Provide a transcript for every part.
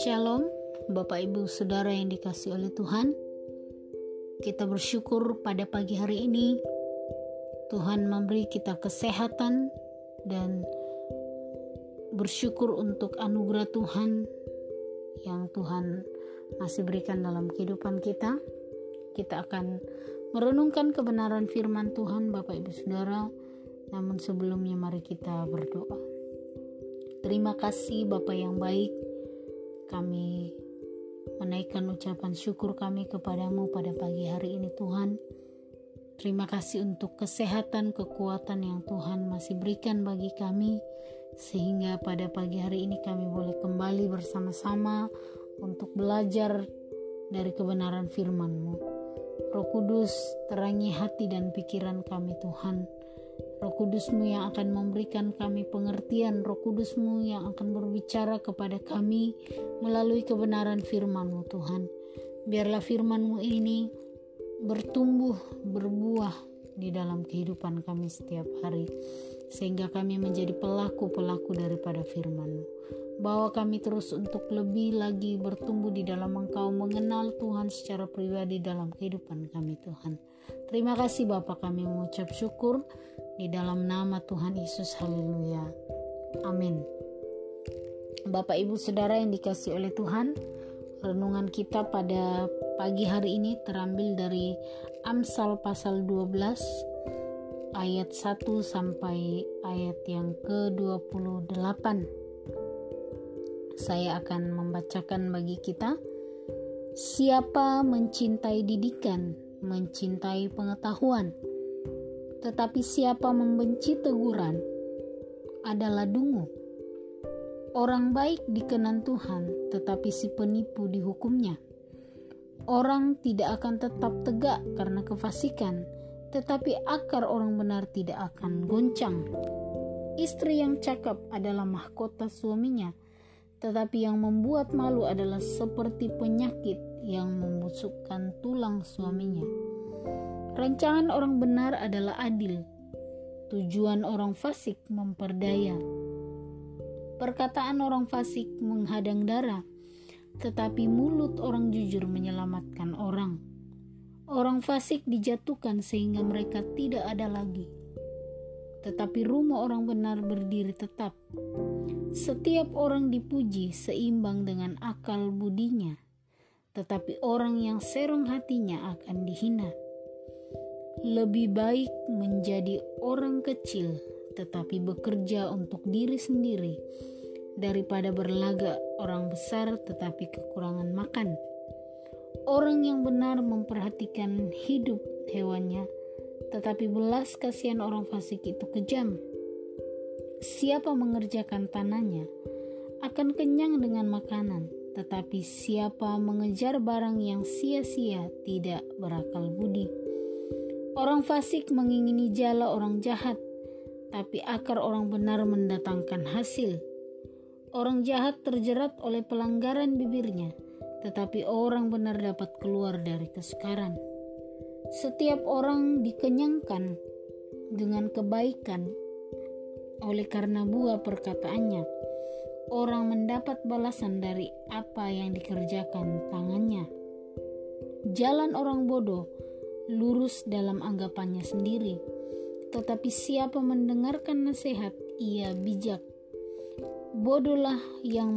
Shalom, Bapak Ibu Saudara yang dikasih oleh Tuhan. Kita bersyukur pada pagi hari ini Tuhan memberi kita kesehatan dan bersyukur untuk anugerah Tuhan yang Tuhan masih berikan dalam kehidupan kita. Kita akan merenungkan kebenaran firman Tuhan Bapak Ibu Saudara. Namun sebelumnya mari kita berdoa. Terima kasih Bapak yang baik kami menaikkan ucapan syukur kami kepadamu pada pagi hari ini Tuhan. Terima kasih untuk kesehatan, kekuatan yang Tuhan masih berikan bagi kami sehingga pada pagi hari ini kami boleh kembali bersama-sama untuk belajar dari kebenaran firman-Mu. Roh Kudus, terangi hati dan pikiran kami Tuhan Roh Kudusmu yang akan memberikan kami pengertian, Roh Kudusmu yang akan berbicara kepada kami melalui kebenaran firman-Mu Tuhan. Biarlah firman-Mu ini bertumbuh, berbuah di dalam kehidupan kami setiap hari. Sehingga kami menjadi pelaku-pelaku daripada firman-Mu. Bawa kami terus untuk lebih lagi bertumbuh di dalam Engkau, mengenal Tuhan secara pribadi dalam kehidupan kami Tuhan. Terima kasih Bapak kami mengucap syukur di dalam nama Tuhan Yesus, haleluya. Amin. Bapak Ibu Saudara yang dikasih oleh Tuhan, renungan kita pada pagi hari ini terambil dari Amsal pasal 12 ayat 1 sampai ayat yang ke-28. Saya akan membacakan bagi kita. Siapa mencintai didikan, mencintai pengetahuan, tetapi siapa membenci teguran adalah dungu. Orang baik dikenan Tuhan, tetapi si penipu dihukumnya. Orang tidak akan tetap tegak karena kefasikan, tetapi akar orang benar tidak akan goncang. Istri yang cakap adalah mahkota suaminya, tetapi yang membuat malu adalah seperti penyakit yang membusukkan tulang suaminya. Rancangan orang benar adalah adil. Tujuan orang fasik memperdaya. Perkataan orang fasik menghadang darah, tetapi mulut orang jujur menyelamatkan orang. Orang fasik dijatuhkan sehingga mereka tidak ada lagi. Tetapi rumah orang benar berdiri tetap. Setiap orang dipuji seimbang dengan akal budinya, tetapi orang yang serong hatinya akan dihina. Lebih baik menjadi orang kecil tetapi bekerja untuk diri sendiri daripada berlagak orang besar tetapi kekurangan makan. Orang yang benar memperhatikan hidup hewannya, tetapi belas kasihan orang fasik itu kejam. Siapa mengerjakan tanahnya akan kenyang dengan makanan, tetapi siapa mengejar barang yang sia-sia tidak berakal budi. Orang fasik mengingini jala orang jahat, tapi akar orang benar mendatangkan hasil. Orang jahat terjerat oleh pelanggaran bibirnya, tetapi orang benar dapat keluar dari kesukaran. Setiap orang dikenyangkan dengan kebaikan oleh karena buah perkataannya. Orang mendapat balasan dari apa yang dikerjakan tangannya. Jalan orang bodoh lurus dalam anggapannya sendiri. Tetapi siapa mendengarkan nasihat, ia bijak. Bodohlah yang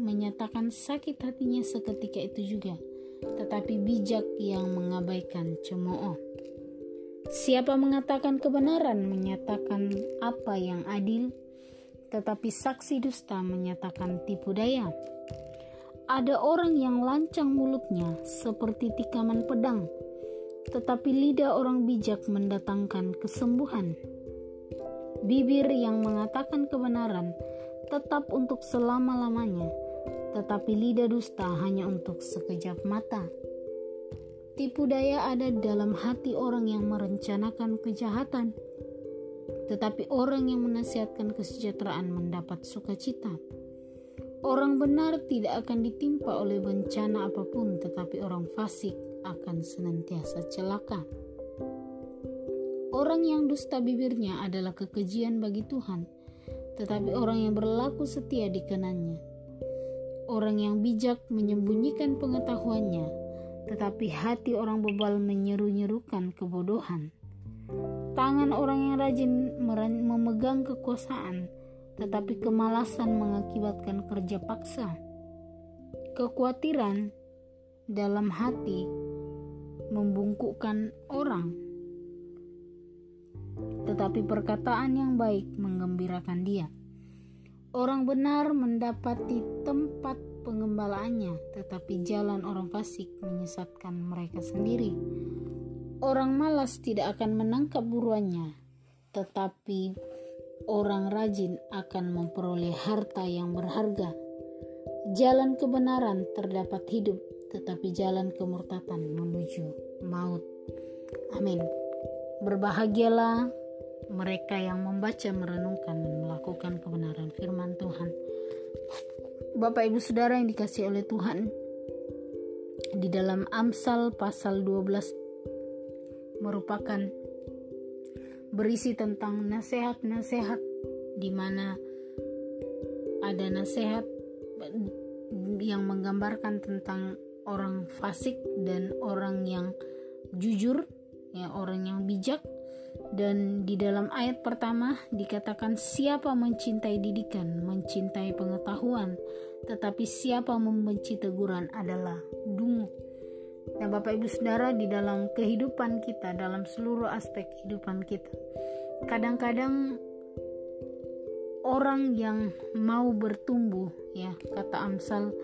menyatakan sakit hatinya seketika itu juga, tetapi bijak yang mengabaikan cemooh. Siapa mengatakan kebenaran menyatakan apa yang adil, tetapi saksi dusta menyatakan tipu daya. Ada orang yang lancang mulutnya seperti tikaman pedang, tetapi lidah orang bijak mendatangkan kesembuhan. Bibir yang mengatakan kebenaran tetap untuk selama-lamanya, tetapi lidah dusta hanya untuk sekejap mata. Tipu daya ada dalam hati orang yang merencanakan kejahatan, tetapi orang yang menasihatkan kesejahteraan mendapat sukacita. Orang benar tidak akan ditimpa oleh bencana apa pun, tetapi orang fasik akan senantiasa celaka. Orang yang dusta bibirnya adalah kekejian bagi Tuhan, tetapi orang yang berlaku setia dikenannya. Orang yang bijak menyembunyikan pengetahuannya, tetapi hati orang bebal menyeru-nyerukan kebodohan. Tangan orang yang rajin memegang kekuasaan, tetapi kemalasan mengakibatkan kerja paksa. Kekhawatiran dalam hati membungkukkan orang, tetapi perkataan yang baik menggembirakan dia. Orang benar mendapati tempat pengembalaannya, tetapi jalan orang fasik menyesatkan mereka sendiri. Orang malas tidak akan menangkap buruannya, tetapi orang rajin akan memperoleh harta yang berharga. Jalan kebenaran terdapat hidup, tetapi jalan kemurtatan menuju maut. Amin. Berbahagialah mereka yang membaca, merenungkan, dan melakukan kebenaran firman Tuhan. Bapak Ibu Saudara yang dikasih oleh Tuhan, di dalam Amsal pasal 12 merupakan berisi tentang nasihat-nasihat di mana ada nasihat yang menggambarkan tentang orang fasik dan orang yang jujur, ya orang yang bijak. Dan di dalam ayat pertama dikatakan siapa mencintai didikan, mencintai pengetahuan, tetapi siapa membenci teguran adalah dungu. Nah, Bapak Ibu Saudara, di dalam kehidupan kita, dalam seluruh aspek kehidupan kita, kadang-kadang orang yang mau bertumbuh, ya, kata Amsal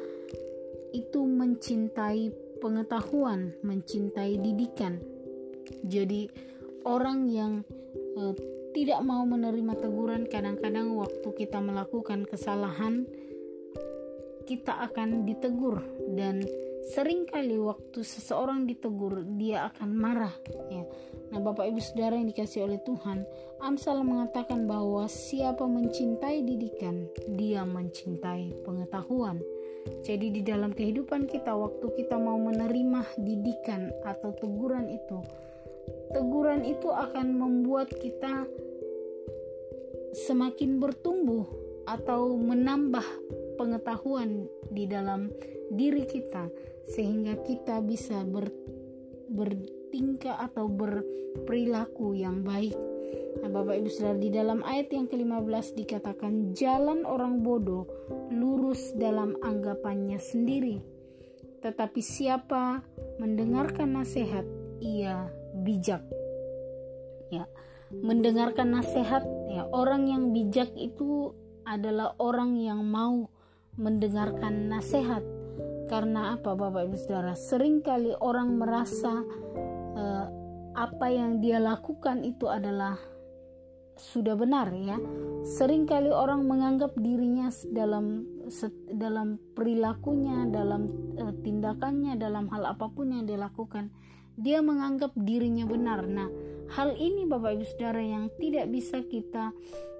itu mencintai pengetahuan, mencintai didikan. Jadi orang yang uh, tidak mau menerima teguran kadang-kadang waktu kita melakukan kesalahan kita akan ditegur dan sering kali waktu seseorang ditegur dia akan marah ya. Nah, Bapak Ibu Saudara yang dikasih oleh Tuhan, Amsal mengatakan bahwa siapa mencintai didikan, dia mencintai pengetahuan. Jadi di dalam kehidupan kita waktu kita mau menerima didikan atau teguran itu, teguran itu akan membuat kita semakin bertumbuh atau menambah pengetahuan di dalam diri kita sehingga kita bisa ber, bertingkah atau berperilaku yang baik Nah, Bapak Ibu Saudara, di dalam ayat yang ke-15 dikatakan jalan orang bodoh lurus dalam anggapannya sendiri. Tetapi siapa mendengarkan nasihat, ia bijak. Ya, mendengarkan nasihat, ya, orang yang bijak itu adalah orang yang mau mendengarkan nasihat. Karena apa Bapak Ibu Saudara? Seringkali orang merasa uh, apa yang dia lakukan itu adalah sudah benar ya. Seringkali orang menganggap dirinya dalam dalam perilakunya, dalam uh, tindakannya, dalam hal apa pun yang dia lakukan, dia menganggap dirinya benar. Nah, hal ini Bapak Ibu Saudara yang tidak bisa kita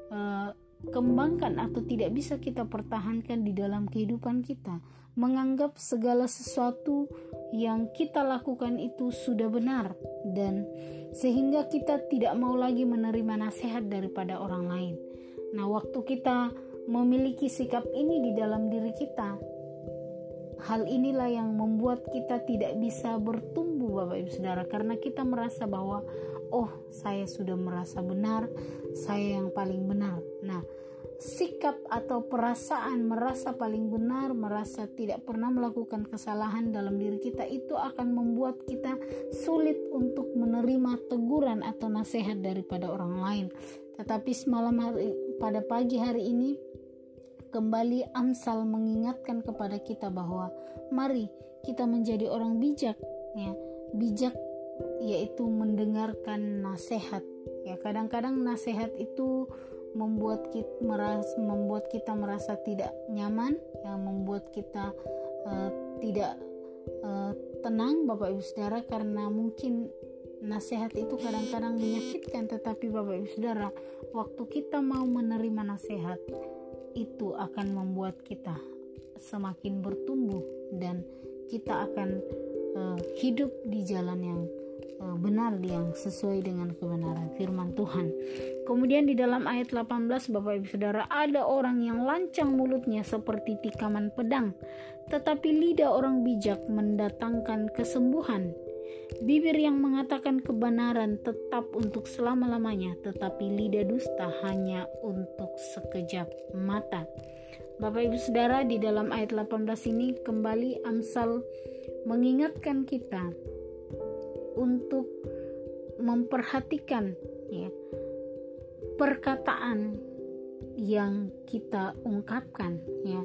uh, kembangkan atau tidak bisa kita pertahankan di dalam kehidupan kita menganggap segala sesuatu yang kita lakukan itu sudah benar dan sehingga kita tidak mau lagi menerima nasihat daripada orang lain. Nah, waktu kita memiliki sikap ini di dalam diri kita, hal inilah yang membuat kita tidak bisa bertumbuh Bapak Ibu Saudara karena kita merasa bahwa oh, saya sudah merasa benar, saya yang paling benar. Nah, sikap atau perasaan merasa paling benar, merasa tidak pernah melakukan kesalahan dalam diri kita itu akan membuat kita sulit untuk menerima teguran atau nasihat daripada orang lain. Tetapi semalam hari pada pagi hari ini kembali Amsal mengingatkan kepada kita bahwa mari kita menjadi orang bijak ya. Bijak yaitu mendengarkan nasihat. Ya, kadang-kadang nasihat itu membuat kita merasa membuat kita merasa tidak nyaman yang membuat kita uh, tidak uh, tenang Bapak Ibu Saudara karena mungkin nasihat itu kadang-kadang menyakitkan tetapi Bapak Ibu Saudara waktu kita mau menerima nasihat itu akan membuat kita semakin bertumbuh dan kita akan uh, hidup di jalan yang benar yang sesuai dengan kebenaran firman Tuhan. Kemudian di dalam ayat 18 Bapak Ibu Saudara ada orang yang lancang mulutnya seperti tikaman pedang, tetapi lidah orang bijak mendatangkan kesembuhan. Bibir yang mengatakan kebenaran tetap untuk selama-lamanya, tetapi lidah dusta hanya untuk sekejap mata. Bapak Ibu Saudara, di dalam ayat 18 ini kembali Amsal mengingatkan kita untuk memperhatikan ya perkataan yang kita ungkapkan ya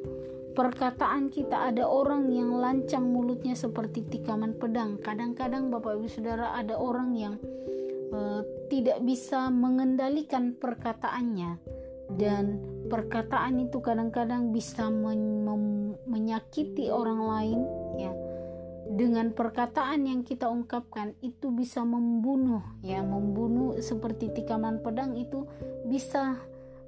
perkataan kita ada orang yang lancang mulutnya seperti tikaman pedang. Kadang-kadang Bapak Ibu Saudara ada orang yang uh, tidak bisa mengendalikan perkataannya dan perkataan itu kadang-kadang bisa men menyakiti orang lain ya. Dengan perkataan yang kita ungkapkan itu bisa membunuh ya, membunuh seperti tikaman pedang itu bisa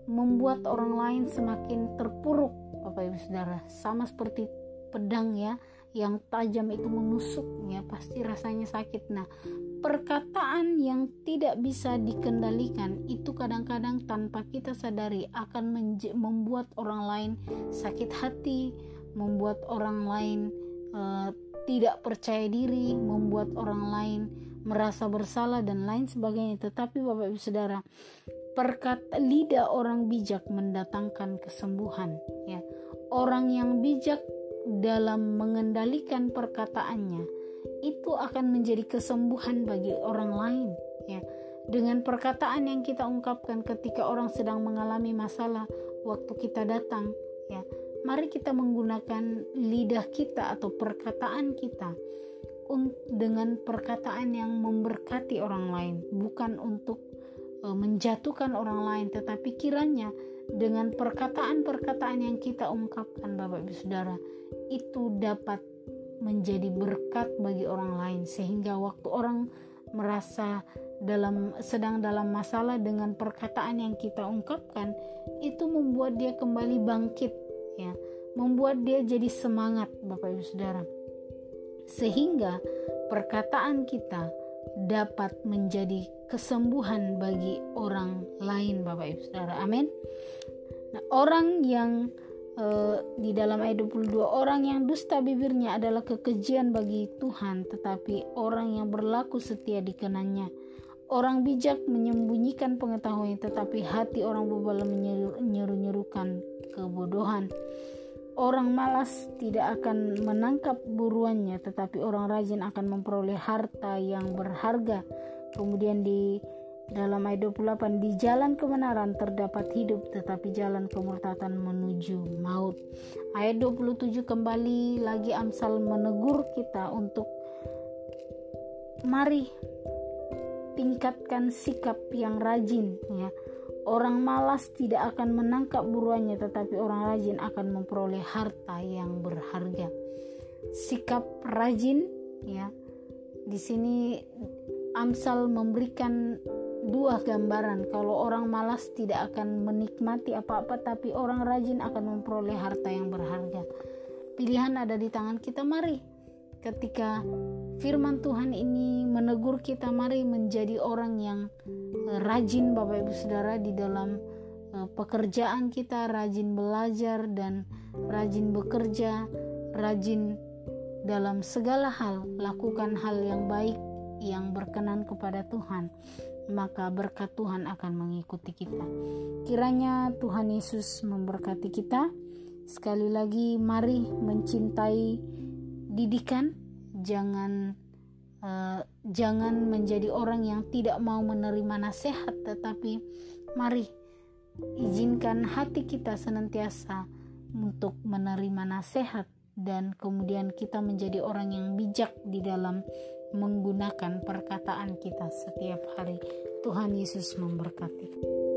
membuat orang lain semakin terpuruk. Bapak Ibu Saudara sama seperti pedang ya yang tajam itu menusuk ya pasti rasanya sakit. Nah perkataan yang tidak bisa dikendalikan itu kadang-kadang tanpa kita sadari akan membuat orang lain sakit hati membuat orang lain uh, tidak percaya diri membuat orang lain merasa bersalah dan lain sebagainya. Tetapi Bapak Ibu Saudara perkata lidah orang bijak mendatangkan kesembuhan ya. Orang yang bijak dalam mengendalikan perkataannya itu akan menjadi kesembuhan bagi orang lain ya. Dengan perkataan yang kita ungkapkan ketika orang sedang mengalami masalah waktu kita datang ya mari kita menggunakan lidah kita atau perkataan kita dengan perkataan yang memberkati orang lain bukan untuk uh, menjatuhkan orang lain tetapi kiranya dengan perkataan-perkataan yang kita ungkapkan Bapak Ibu Saudara itu dapat menjadi berkat bagi orang lain sehingga waktu orang merasa dalam sedang dalam masalah dengan perkataan yang kita ungkapkan itu membuat dia kembali bangkit ya membuat dia jadi semangat Bapak Ibu Saudara sehingga perkataan kita dapat menjadi kesembuhan bagi orang lain Bapak Ibu Saudara. Amin. Nah, orang yang uh, di dalam ayat 22 orang yang dusta bibirnya adalah kekejian bagi Tuhan, tetapi orang yang berlaku setia dikenannya. Orang bijak menyembunyikan pengetahuan, tetapi hati orang bebal menyeru-nyerukan kebodohan. Orang malas tidak akan menangkap buruannya, tetapi orang rajin akan memperoleh harta yang berharga. Kemudian di dalam ayat 28 di jalan kebenaran terdapat hidup tetapi jalan kemurtatan menuju maut. Ayat 27 kembali lagi Amsal menegur kita untuk mari tingkatkan sikap yang rajin ya Orang malas tidak akan menangkap buruannya, tetapi orang rajin akan memperoleh harta yang berharga. Sikap rajin, ya, di sini Amsal memberikan dua gambaran. Kalau orang malas tidak akan menikmati apa-apa, tapi orang rajin akan memperoleh harta yang berharga. Pilihan ada di tangan kita. Mari, ketika firman Tuhan ini menegur kita mari menjadi orang yang eh, rajin Bapak Ibu Saudara di dalam uh, pekerjaan kita rajin belajar dan rajin bekerja rajin dalam segala hal lakukan hal yang baik yang berkenan kepada Tuhan maka berkat Tuhan akan mengikuti kita. Kiranya Tuhan Yesus memberkati kita. Sekali lagi mari mencintai didikan jangan uh, jangan menjadi orang yang tidak mau menerima nasihat tetapi mari izinkan hati kita senantiasa untuk menerima nasihat dan kemudian kita menjadi orang yang bijak di dalam menggunakan perkataan kita setiap hari. Tuhan Yesus memberkati.